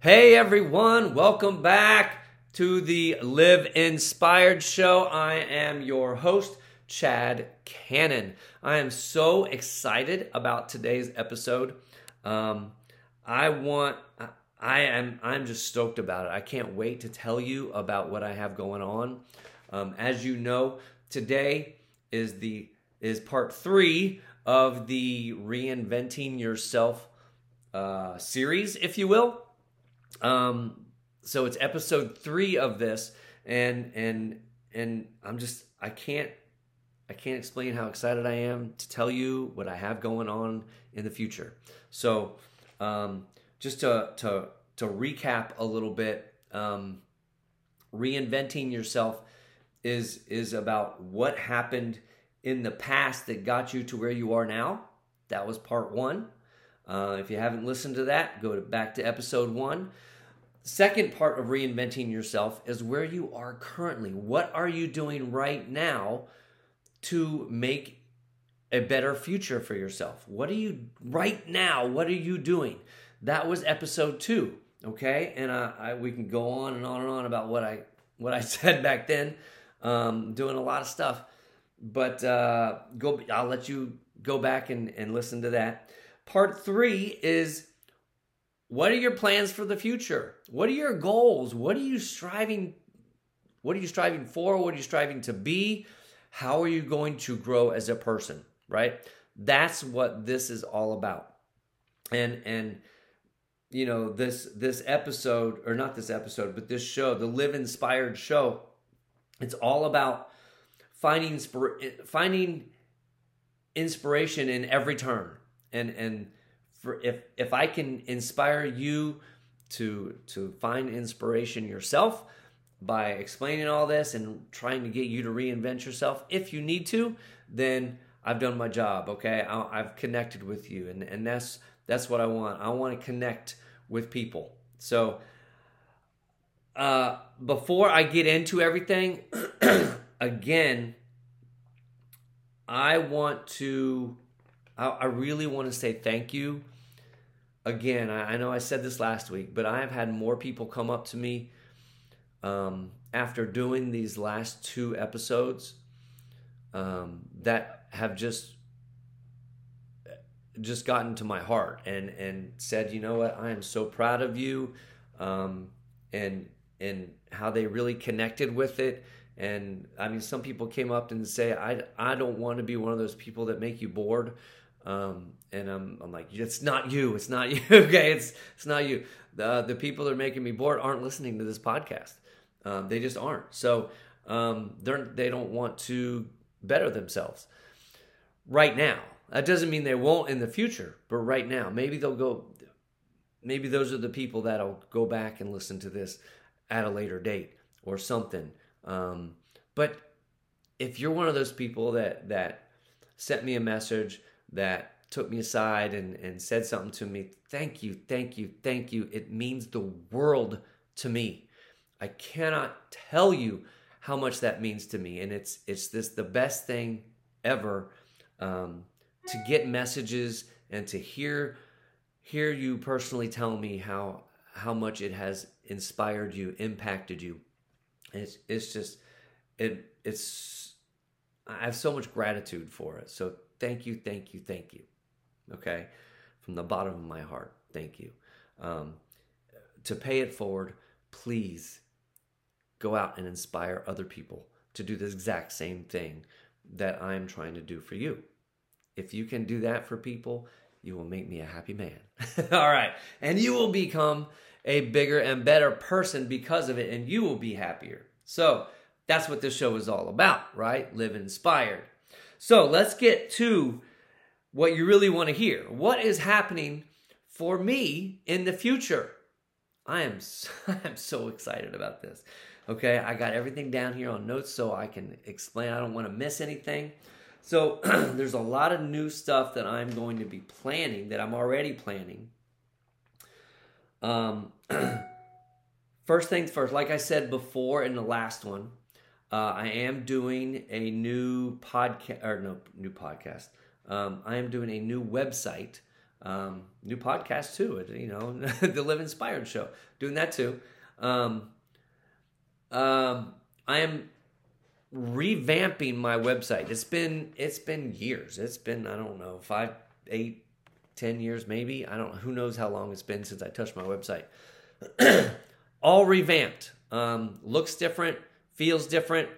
Hey everyone, welcome back to the Live Inspired Show. I am your host, Chad Cannon. I am so excited about today's episode. Um, I want, I am, I'm just stoked about it. I can't wait to tell you about what I have going on. Um, as you know, today is the is part three of the reinventing yourself uh, series, if you will. Um, so it's episode three of this, and and and I'm just I can't I can't explain how excited I am to tell you what I have going on in the future. So um, just to to to recap a little bit, um, reinventing yourself is is about what happened in the past that got you to where you are now. That was part one. Uh, if you haven't listened to that, go to, back to episode one. Second part of reinventing yourself is where you are currently. What are you doing right now to make a better future for yourself? What are you right now? What are you doing? That was episode two. Okay, and uh, I, we can go on and on and on about what I what I said back then. Um, doing a lot of stuff, but uh, go. I'll let you go back and, and listen to that. Part three is what are your plans for the future? What are your goals? What are you striving what are you striving for? What are you striving to be? How are you going to grow as a person, right? That's what this is all about. And and you know, this this episode or not this episode, but this show, the Live Inspired show, it's all about finding finding inspiration in every turn. And and for if if I can inspire you to to find inspiration yourself by explaining all this and trying to get you to reinvent yourself if you need to then I've done my job okay? I, have connected with you and and that's that's what I want. I want to connect with people. So uh, before I get into everything again I want to I, I really want to say thank you. Again, I, I, know I said this last week, but I have had more people come up to me um, after doing these last two episodes um, that have just just gotten to my heart and and said, you know what, I am so proud of you, um, and and how they really connected with it. And I mean, some people came up and say, I I don't want to be one of those people that make you bored. Um, and I'm, I'm like, it's not you. It's not you. okay. It's, it's not you. The, the people that are making me bored aren't listening to this podcast. Um, they just aren't. So, um, they're, they don't want to better themselves right now. That doesn't mean they won't in the future, but right now, maybe they'll go, maybe those are the people that'll go back and listen to this at a later date or something. Um, but if you're one of those people that, that sent me a message, that took me aside and, and said something to me. Thank you, thank you, thank you. It means the world to me. I cannot tell you how much that means to me. And it's it's this the best thing ever um, to get messages and to hear hear you personally tell me how how much it has inspired you, impacted you. It's it's just it it's I have so much gratitude for it. So thank you, thank you, thank you. Okay? From the bottom of my heart, thank you. Um, to pay it forward, please go out and inspire other people to do the exact same thing that I'm trying to do for you. If you can do that for people, you will make me a happy man. All right. And you will become a bigger and better person because of it, and you will be happier. So that's what this show is all about, right? Live inspired. So let's get to what you really want to hear. What is happening for me in the future? I am so, I'm so excited about this. Okay, I got everything down here on notes so I can explain. I don't want to miss anything. So there's a lot of new stuff that I'm going to be planning that I'm already planning. Um, first things first, like I said before in the last one, uh, I am doing a new podcast, or no, new podcast. Um, I am doing a new website Um, new podcast too. You know, the Live Inspired Show, doing that too. Um, um, I am revamping my website. It's been it's been years. It's been I don't know five, eight, ten years maybe. I don't. Who knows how long it's been since I touched my website. All revamped. Um, looks different, feels different.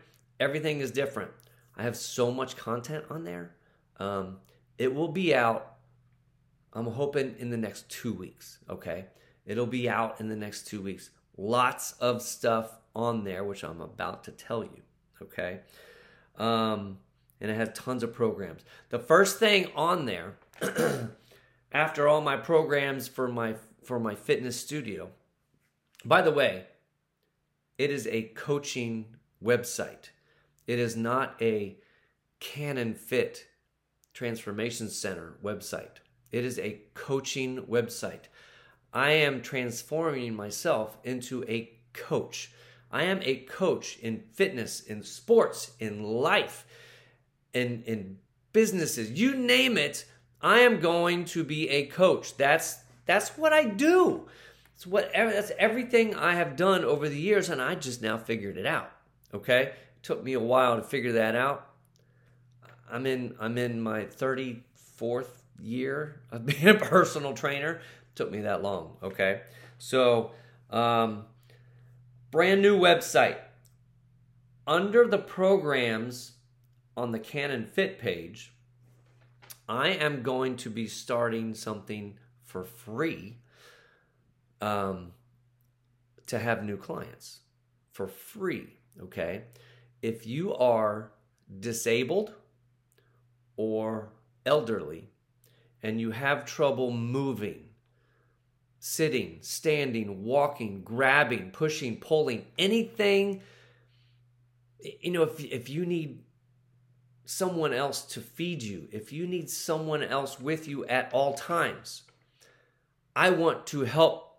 Everything is different. I have so much content on there. Um, it will be out. I'm hoping in the next two weeks. Okay, it'll be out in the next two weeks. Lots of stuff on there, which I'm about to tell you. Okay, um, and it has tons of programs. The first thing on there, after all my programs for my for my fitness studio. By the way, it is a coaching website. It is not a Cannon Fit Transformation Center website. It is a coaching website. I am transforming myself into a coach. I am a coach in fitness, in sports, in life, in, in businesses, you name it. I am going to be a coach. That's that's what I do. It's what that's everything I have done over the years, and I just now figured it out. Okay, it took me a while to figure that out. I'm in I'm in my 34th year of being a personal trainer. It took me that long. Okay, so um, brand new website under the programs on the Cannon Fit page. I am going to be starting something for free um, to have new clients for free. Okay. If you are disabled or elderly and you have trouble moving, sitting, standing, walking, grabbing, pushing, pulling, anything, you know, if, if you need someone else to feed you, if you need someone else with you at all times, I want to help.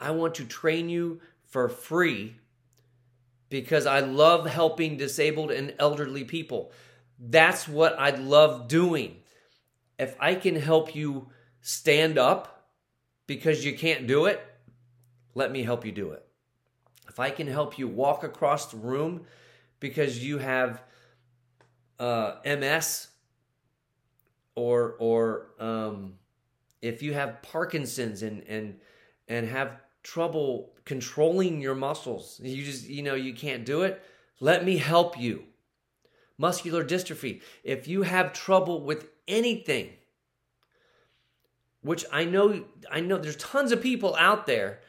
I want to train you for free because I love helping disabled and elderly people. That's what I love doing. If I can help you stand up because you can't do it, let me help you do it. If I can help you walk across the room because you have uh, MS or or um, if you have Parkinson's and and and have trouble controlling your muscles, you just you know you can't do it. Let me help you. Muscular dystrophy. If you have trouble with anything, which I know I know there's tons of people out there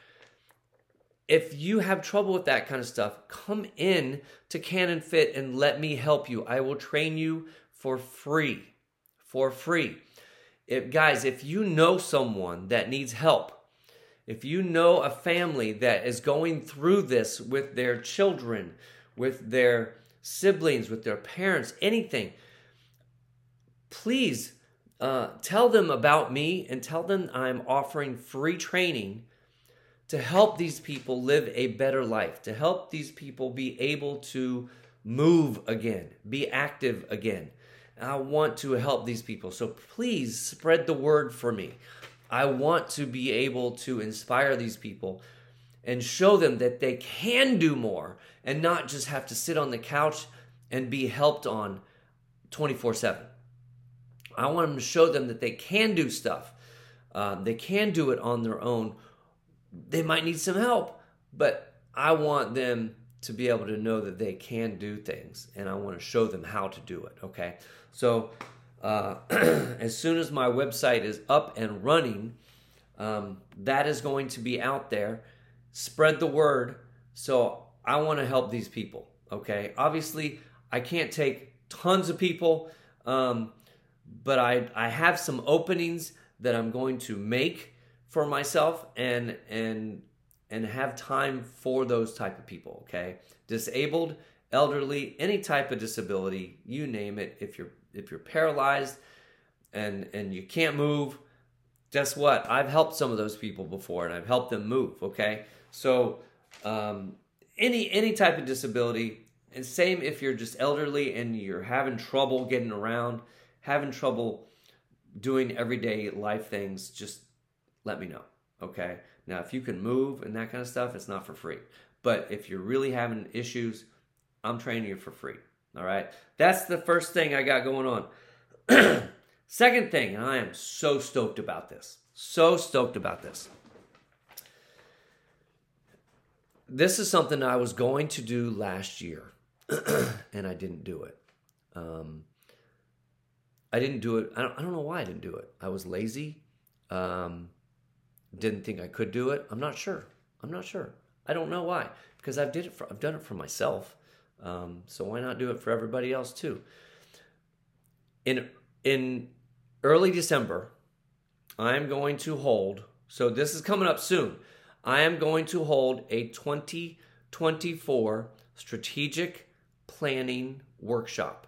if you have trouble with that kind of stuff, come in to Cannon Fit and let me help you. I will train you for free. For free. If, guys, if you know someone that needs help, if you know a family that is going through this with their children, with their siblings, with their parents, anything, please uh, tell them about me and tell them I'm offering free training to help these people live a better life, to help these people be able to move again, be active again. I want to help these people. So please spread the word for me. I want to be able to inspire these people and show them that they can do more and not just have to sit on the couch and be helped on 24 7. I want them to show them that they can do stuff. Um, they can do it on their own they might need some help, but I want them to be able to know that they can do things and I want to show them how to do it. Okay. So, uh, as soon as my website is up and running, um, that is going to be out there. Spread the word. So, I want to help these people. Okay. Obviously, I can't take tons of people, um, but I, I have some openings that I'm going to make for myself and and and have time for those type of people okay disabled elderly any type of disability you name it if you're if you're paralyzed and and you can't move guess what i've helped some of those people before and i've helped them move okay so um, any any type of disability and same if you're just elderly and you're having trouble getting around having trouble doing everyday life things, just let me know. Okay. Now, if you can move and that kind of stuff, it's not for free. But if you're really having issues, I'm training you for free. All right. That's the first thing I got going on. Second thing, and I am so stoked about this. So stoked about this. This is something I was going to do last year, and I didn't do it. Um, I didn't do it. I don't, I don't know why I didn't do it. I was lazy. Um, didn't think I could do it. I'm not sure. I'm not sure. I don't know why because I've did it for, I've done it for myself. Um, so why not do it for everybody else too? In in early December, I'm going to hold. So this is coming up soon. I am going to hold a 2024 strategic planning workshop.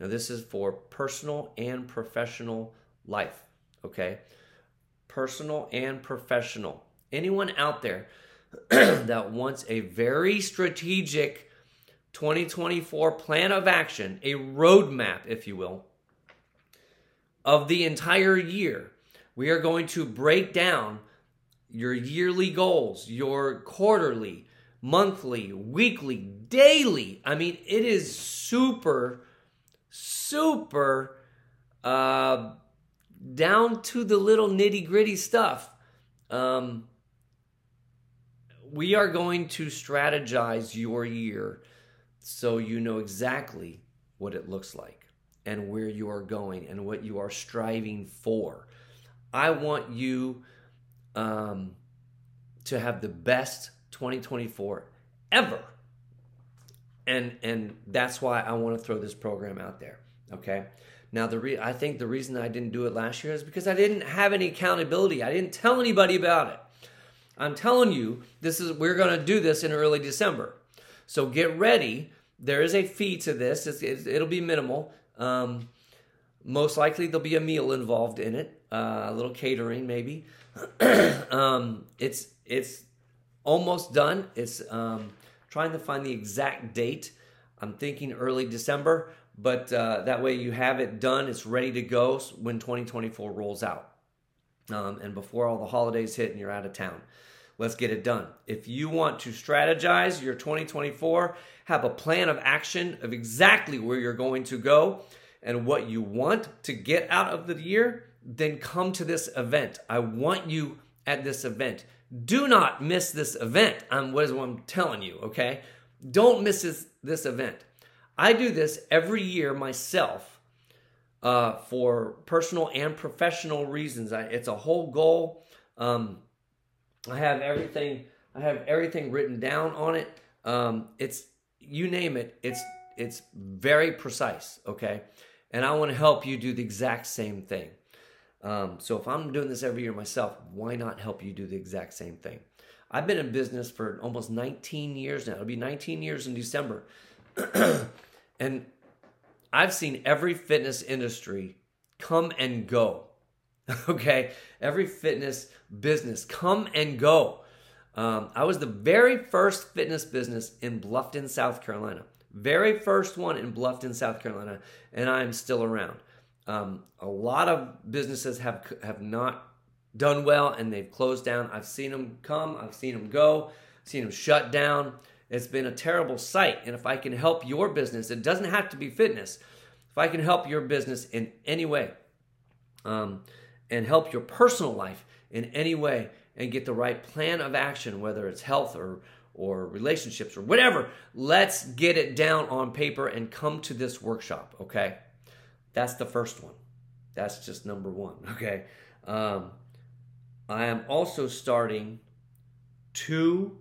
Now this is for personal and professional life. Okay personal and professional. Anyone out there that wants a very strategic 2024 plan of action, a roadmap, if you will, of the entire year, we are going to break down your yearly goals, your quarterly, monthly, weekly, daily. I mean, it is super, super uh, down to the little nitty gritty stuff. Um, we are going to strategize your year so you know exactly what it looks like and where you are going and what you are striving for. I want you um, to have the best 2024 ever. And and that's why I want to throw this program out there. Okay. Now, the re- I think the reason I didn't do it last year is because I didn't have any accountability. I didn't tell anybody about it. I'm telling you, this is we're going to do this in early December. So get ready. There is a fee to this. It's, it's, it'll be minimal. Um, most likely there'll be a meal involved in it, uh, a little catering maybe. um, it's it's almost done. It's um, trying to find the exact date. I'm thinking early December but uh, that way you have it done. It's ready to go when 2024 rolls out. Um, and before all the holidays hit and you're out of town. Let's get it done. If you want to strategize your 2024, have a plan of action of exactly where you're going to go and what you want to get out of the year, then come to this event. I want you at this event. Do not miss this event. I'm what is what I'm telling you, okay? Don't miss this, this event. I do this every year myself uh, for personal and professional reasons. I, it's a whole goal. Um, I have everything. I have everything written down on it. Um, it's you name it. It's it's very precise. Okay, and I want to help you do the exact same thing. Um, so if I'm doing this every year myself, why not help you do the exact same thing? I've been in business for almost 19 years now. It'll be 19 years in December. and I've seen every fitness industry come and go. okay, every fitness business come and go. Um, I was the very first fitness business in Bluffton, South Carolina. Very first one in Bluffton, South Carolina, and I'm still around. Um, a lot of businesses have have not done well and they've closed down. I've seen them come, I've seen them go, seen them shut down. It's been a terrible sight. And if I can help your business, it doesn't have to be fitness. If I can help your business in any way um, and help your personal life in any way and get the right plan of action, whether it's health or or relationships or whatever, let's get it down on paper and come to this workshop, okay? That's the first one. That's just number one, okay? Um, I am also starting two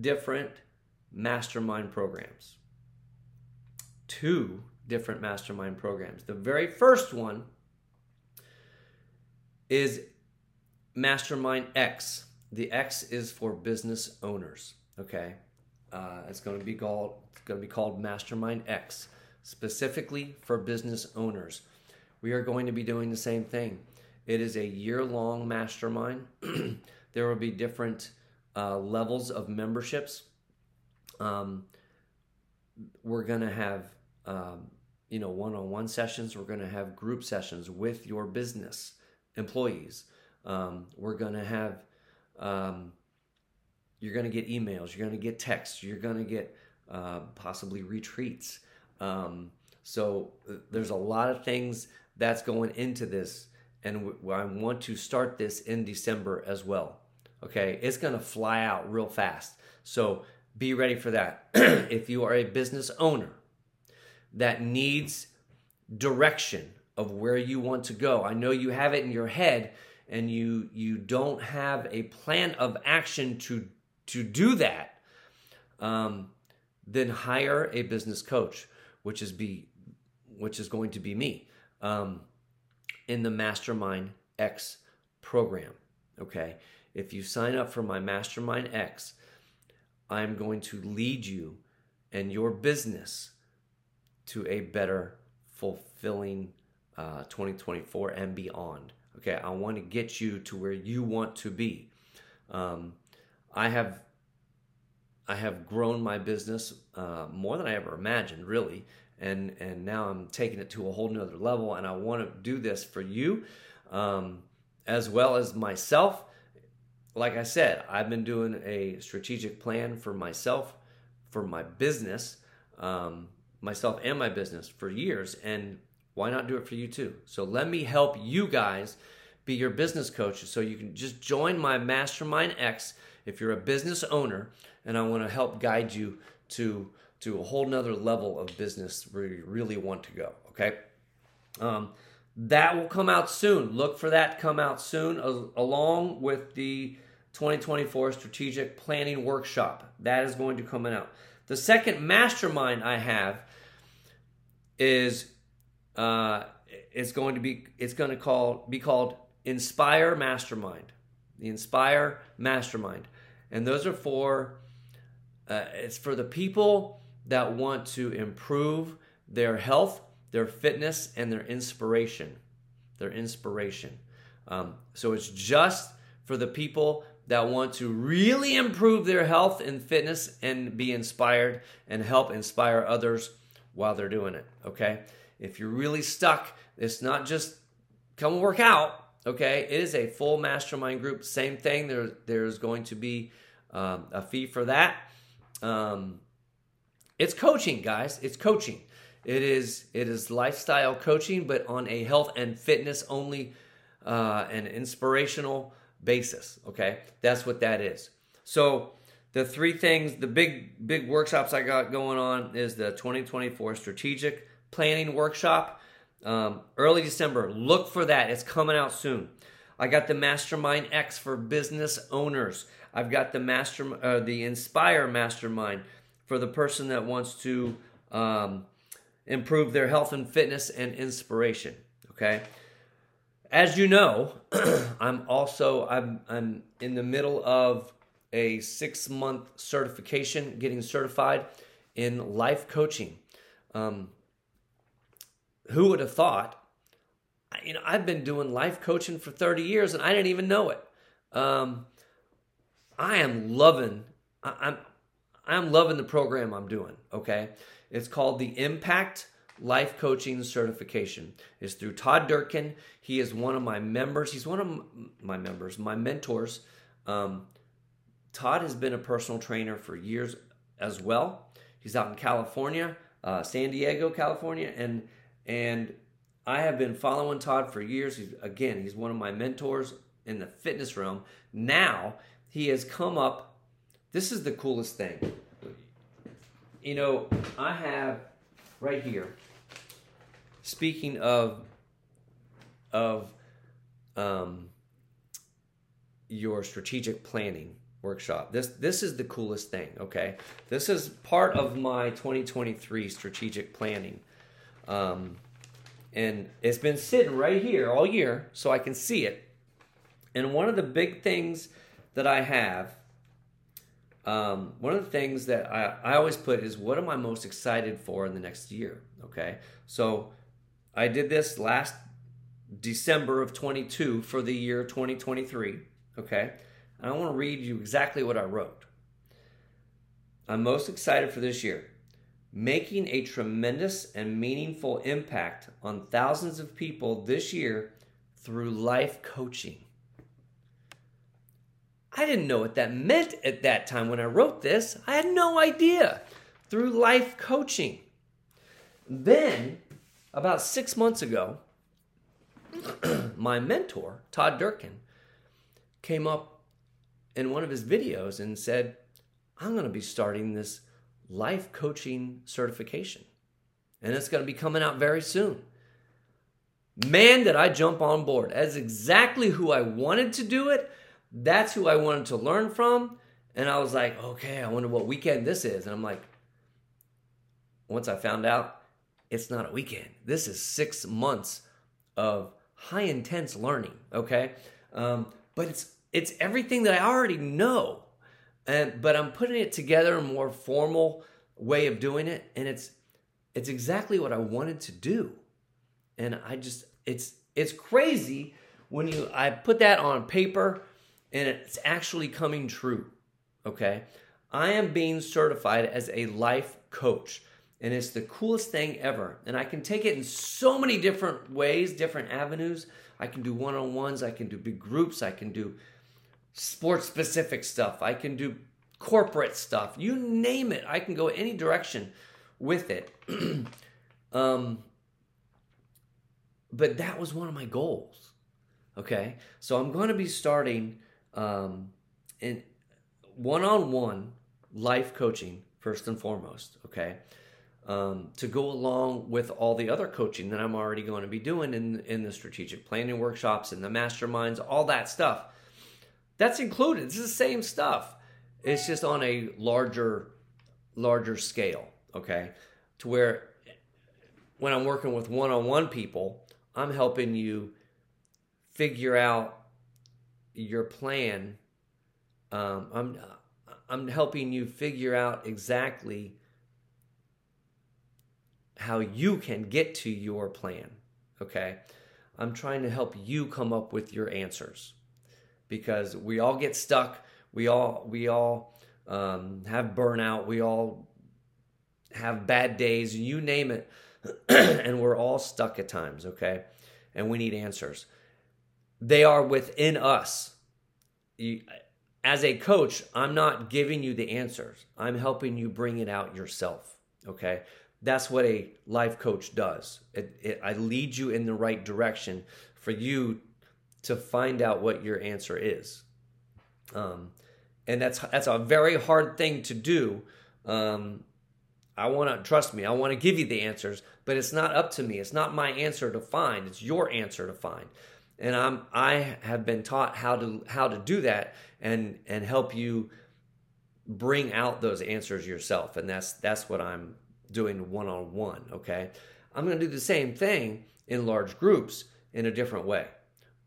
different mastermind programs. Two different mastermind programs. The very first one is Mastermind X. The X is for business owners. Okay, uh, it's going to be called it's going to be called Mastermind X, specifically for business owners. We are going to be doing the same thing. It is a year-long mastermind. there will be different uh, levels of memberships um, we're going to have um, you know one-on-one sessions. We're going to have group sessions with your business employees. Um, we're going to have um, you're going to get emails. You're going to get texts. You're going to get uh, possibly retreats. Um, so uh, there's a lot of things that's going into this, and I want to start this in December as well. Okay, it's going to fly out real fast. So be ready for that. if you are a business owner that needs direction of where you want to go, I know you have it in your head and you you don't have a plan of action to to do that. Um, then hire a business coach, which is be which is going to be me um, in the Mastermind X program. Okay, if you sign up for my Mastermind X, I'm going to lead you and your business to a better, fulfilling uh, 2024 and beyond. Okay, I want to get you to where you want to be. Um, I have I have grown my business uh, more than I ever imagined, really, and and now I'm taking it to a whole nother level. And I want to do this for you, um, as well as myself. Like I said, I've been doing a strategic plan for myself, for my business, um, myself and my business for years, and why not do it for you too? So let me help you guys be your business coach, so you can just join my Mastermind X if you're a business owner, and I want to help guide you to to a whole nother level of business where you really want to go. Okay. Um, that will come out soon. Look for that come out soon, along with the 2024 Strategic Planning Workshop. That is going to come out. The second mastermind I have is uh, it's going to be it's going to call be called Inspire Mastermind. The Inspire Mastermind, and those are for uh, it's for the people that want to improve their health, their fitness, and their inspiration. Their inspiration. Um, so it's just for the people that want to really improve their health and fitness and be inspired and help inspire others while they're doing it. Okay. If you're really stuck, it's not just come work out. Okay. It is a full mastermind group. Same thing. There, there's going to be um, a fee for that. Um, it's coaching, guys. It's coaching. It is it is lifestyle coaching, but on a health and fitness only uh, and inspirational basis. Okay, that's what that is. So the three things, the big big workshops I got going on is the 2024 strategic planning workshop. Um, early December. Look for that. It's coming out soon. I got the Mastermind X for business owners. I've got the master, uh, the Inspire Mastermind for the person that wants to um, improve their health and fitness and inspiration. Okay. As you know, I'm also I'm I'm in the middle of a six month certification, getting certified in life coaching. Um, who would have thought? You know, I've been doing life coaching for 30 years and I didn't even know it. Um, I am loving. I, I'm I'm loving the program I'm doing, okay? It's called the Impact Life Coaching Certification. It's through Todd Durkin. He is one of my members. He's one of my members, my mentors. Um, Todd has been a personal trainer for years as well. He's out in California, uh, San Diego, California, and and I have been following Todd for years. He's, again, he's one of my mentors in the fitness realm. Now he has come up this is the coolest thing. You know, I have right here. Speaking of of um, your strategic planning workshop. This this is the coolest thing. Okay, this is part of my 2023 strategic planning, um, and it's been sitting right here all year, so I can see it. And one of the big things that I have um, one of the things that I, I always put is what am I most excited for in the next year? Okay. So I did this last December of 22 for the year 2023. Okay. And I want to read you exactly what I wrote. I'm most excited for this year making a tremendous and meaningful impact on thousands of people this year through life coaching. I didn't know what that meant at that time when I wrote this. I had no idea. Through life coaching. Then, about six months ago, my mentor, Todd Durkin, came up in one of his videos and said, I'm going to be starting this life coaching certification. And it's going to be coming out very soon. Man, did I jump on board. That's exactly who I wanted to do it. That's who I wanted to learn from. And I was like, okay, I wonder what weekend this is. And I'm like, once I found out, it's not a weekend. This is six months of high intense learning. Okay, um, but it's it's everything that I already know, and but I'm putting it together a more formal way of doing it, and it's it's exactly what I wanted to do, and I just it's it's crazy when you I put that on paper and it's actually coming true. Okay. I am being certified as a life coach, and it's the coolest thing ever. And I can take it in so many different ways, different avenues. I can do one on ones, I can do big groups, I can do sports specific stuff, I can do corporate stuff. You name it, I can go any direction with it. um, but that was one of my goals. Okay. So I'm going to be starting um, in one on one life coaching first and foremost. Okay. Um, to go along with all the other coaching that I'm already going to be doing in in the strategic planning workshops and the masterminds, all that stuff. That's included. It's the same stuff. It's just on a larger larger scale, okay? To where when I'm working with one-on-one people, I'm helping you figure out your plan. Um, I'm I'm helping you figure out exactly how you can get to your plan. Okay, I'm trying to help you come up with your answers because we all get stuck. We all we all um, have burnout. We all have bad days. You name it, and we're all stuck at times. Okay, and we need answers they are within us. You, as a coach, I'm not giving you the answers. I'm helping you bring it out yourself. Okay. That's what a life coach does. It, it, I lead you in the right direction for you to find out what your answer is. Um, and that's that's a very hard thing to do. Um, I want to trust me. I want to give you the answers, but it's not up to me. It's not my answer to find. It's your answer to find and I'm I have been taught how to how to do that and and help you bring out those answers yourself and that's that's what I'm doing one on one okay I'm going to do the same thing in large groups in a different way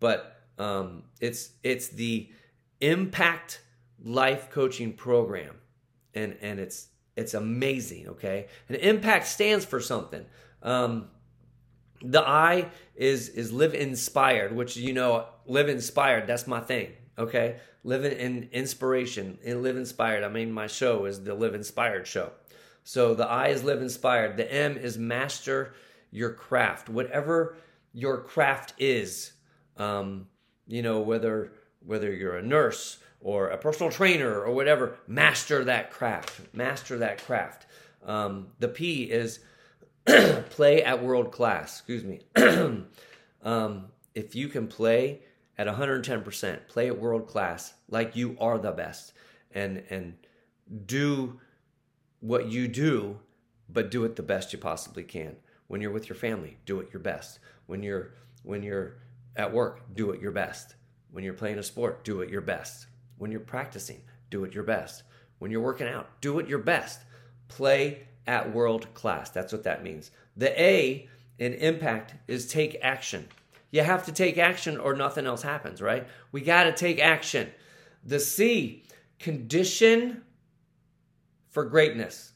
but um, it's it's the impact life coaching program and and it's it's amazing okay and impact stands for something um, the I is is live inspired, which you know, live inspired. That's my thing. Okay, living in inspiration and live inspired. I mean, my show is the Live Inspired show. So the I is live inspired. The M is master your craft, whatever your craft is. Um, you know, whether whether you're a nurse or a personal trainer or whatever, master that craft. Master that craft. Um, the P is play at world class. Excuse me. um, if you can play at 110%, play at world class like you are the best, and and do what you do, but do it the best you possibly can. When you're with your family, do it your best. When you're when you're at work, do it your best. When you're playing a sport, do it your best. When you're practicing, do it your best. When you're working out, do it your best. Play at world class. That's what that means. The A in impact is take action. You have to take action or nothing else happens, right? We got to take action. The C, condition for greatness.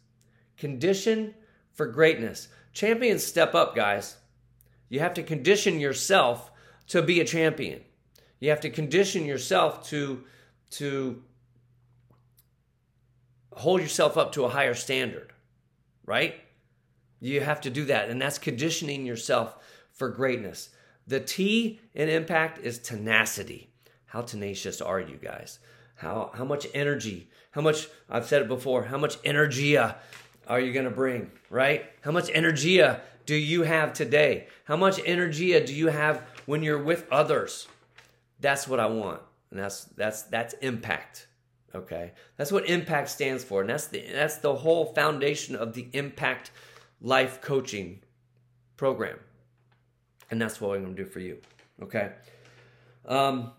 Condition for greatness. Champions step up, guys. You have to condition yourself to be a champion. You have to condition yourself to to hold yourself up to a higher standard right? You have to do that, and that's conditioning yourself for greatness. The T in impact is tenacity. How tenacious are you guys? How how much energy? How much I've said it before, how much energia are you going to bring, right? How much energia do you have today? How much energia do you have when you're with others? That's what I want. And that's that's that's impact. Okay? That's what impact stands for. And that's the that's the whole foundation of the impact life coaching program. And that's what I'm going to do for you. Okay? Um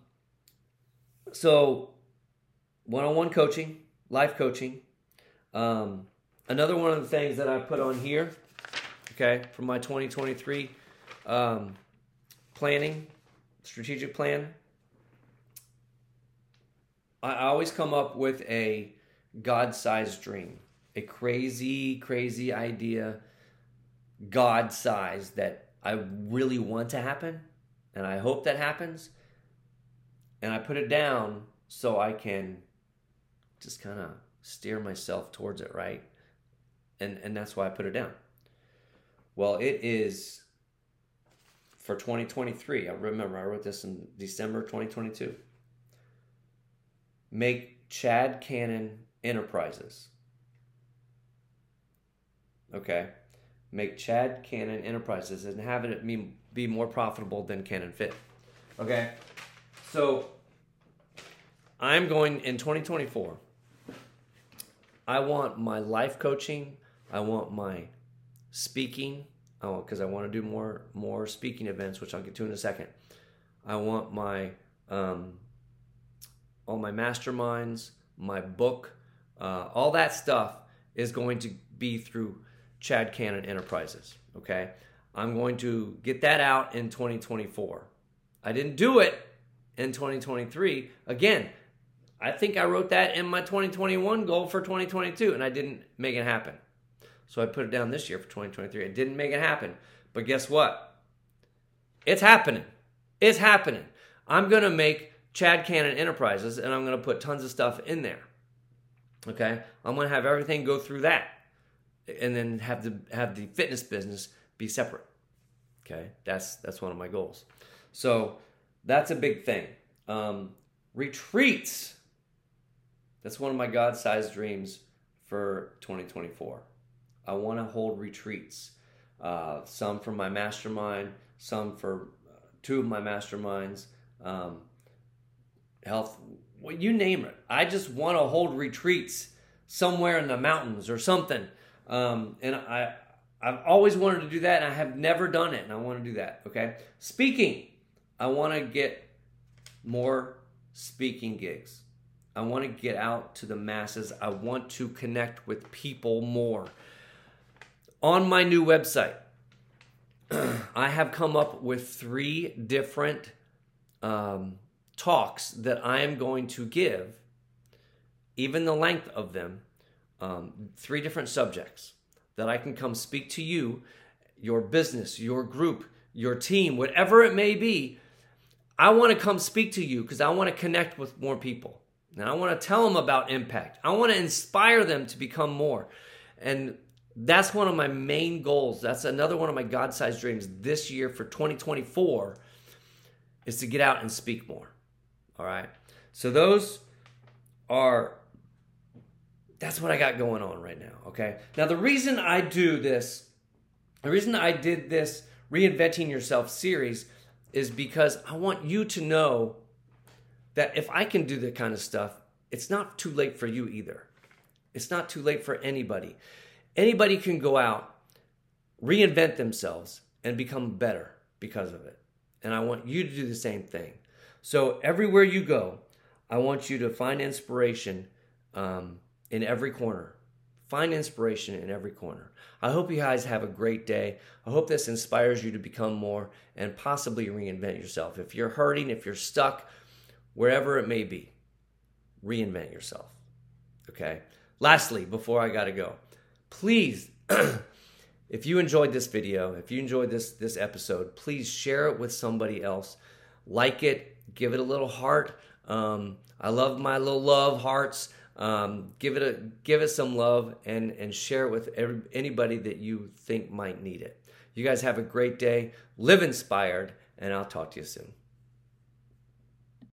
so one-on-one coaching, life coaching. Um another one of the things that I put on here, okay, from my 2023 um, planning, strategic plan, I always come up with a God sized dream, a crazy, crazy idea, God sized that I really want to happen, and I hope that happens. And I put it down so I can just kind of steer myself towards it, right? And and that's why I put it down. Well, it is for 2023. I remember I wrote this in December 2022 make Chad Cannon Enterprises. Okay. Make Chad Cannon Enterprises and have it be, more profitable than Cannon Fit. Okay. So I'm going in 2024. I want my life coaching. I want my speaking. Because I want to do more more speaking events, which I'll get to in a second. I want my um, all my masterminds, my book, uh, all that stuff is going to be through Chad Cannon Enterprises. Okay. I'm going to get that out in 2024. I didn't do it in 2023. Again, I think I wrote that in my 2021 goal for 2022 and I didn't make it happen. So I put it down this year for 2023. I didn't make it happen. But guess what? It's happening. It's happening. I'm going to make Chad Cannon Enterprises, and I'm going to put tons of stuff in there. Okay, I'm going to have everything go through that, and then have the have the fitness business be separate. Okay, that's that's one of my goals. So that's a big thing. Um, retreats. That's one of my God-sized dreams for 2024. I want to hold retreats. Uh, some for my mastermind, some for uh, two of my masterminds. Um, health, well, you name it. I just want to hold retreats somewhere in the mountains or something. Um, and I, I've always wanted to do that, and I have never done it, and I want to do that. Okay. Speaking, I want to get more speaking gigs. I want to get out to the masses. I want to connect with people more. On my new website, I have come up with three different um, talks that I am going to give, even the length of them, um, three different subjects that I can come speak to you, your business, your group, your team, whatever it may be. I want to come speak to you because I want to connect with more people. And I want to tell them about impact. I want to inspire them to become more. And that's one of my main goals. That's another one of my God sized dreams this year for 2024 is to get out and speak more. All right. So those are that's what I got going on right now. Okay. Now the reason I do this, the reason I did this reinventing yourself series is because I want you to know that if I can do that kind of stuff, it's not too late for you either. It's not too late for anybody. Anybody can go out, reinvent themselves, and become better because of it. And I want you to do the same thing. So everywhere you go, I want you to find inspiration um, in every corner. Find inspiration in every corner. I hope you guys have a great day. I hope this inspires you to become more and possibly reinvent yourself. If you're hurting, if you're stuck, wherever it may be, reinvent yourself. Okay? Lastly, before I got to go, please if you enjoyed this video, if you enjoyed this this episode, please share it with somebody else. Like it, give it a little heart. Um, I love my little love hearts. Um, give it a give it some love and and share it with every, anybody that you think might need it. You guys have a great day. Live inspired, and I'll talk to you soon.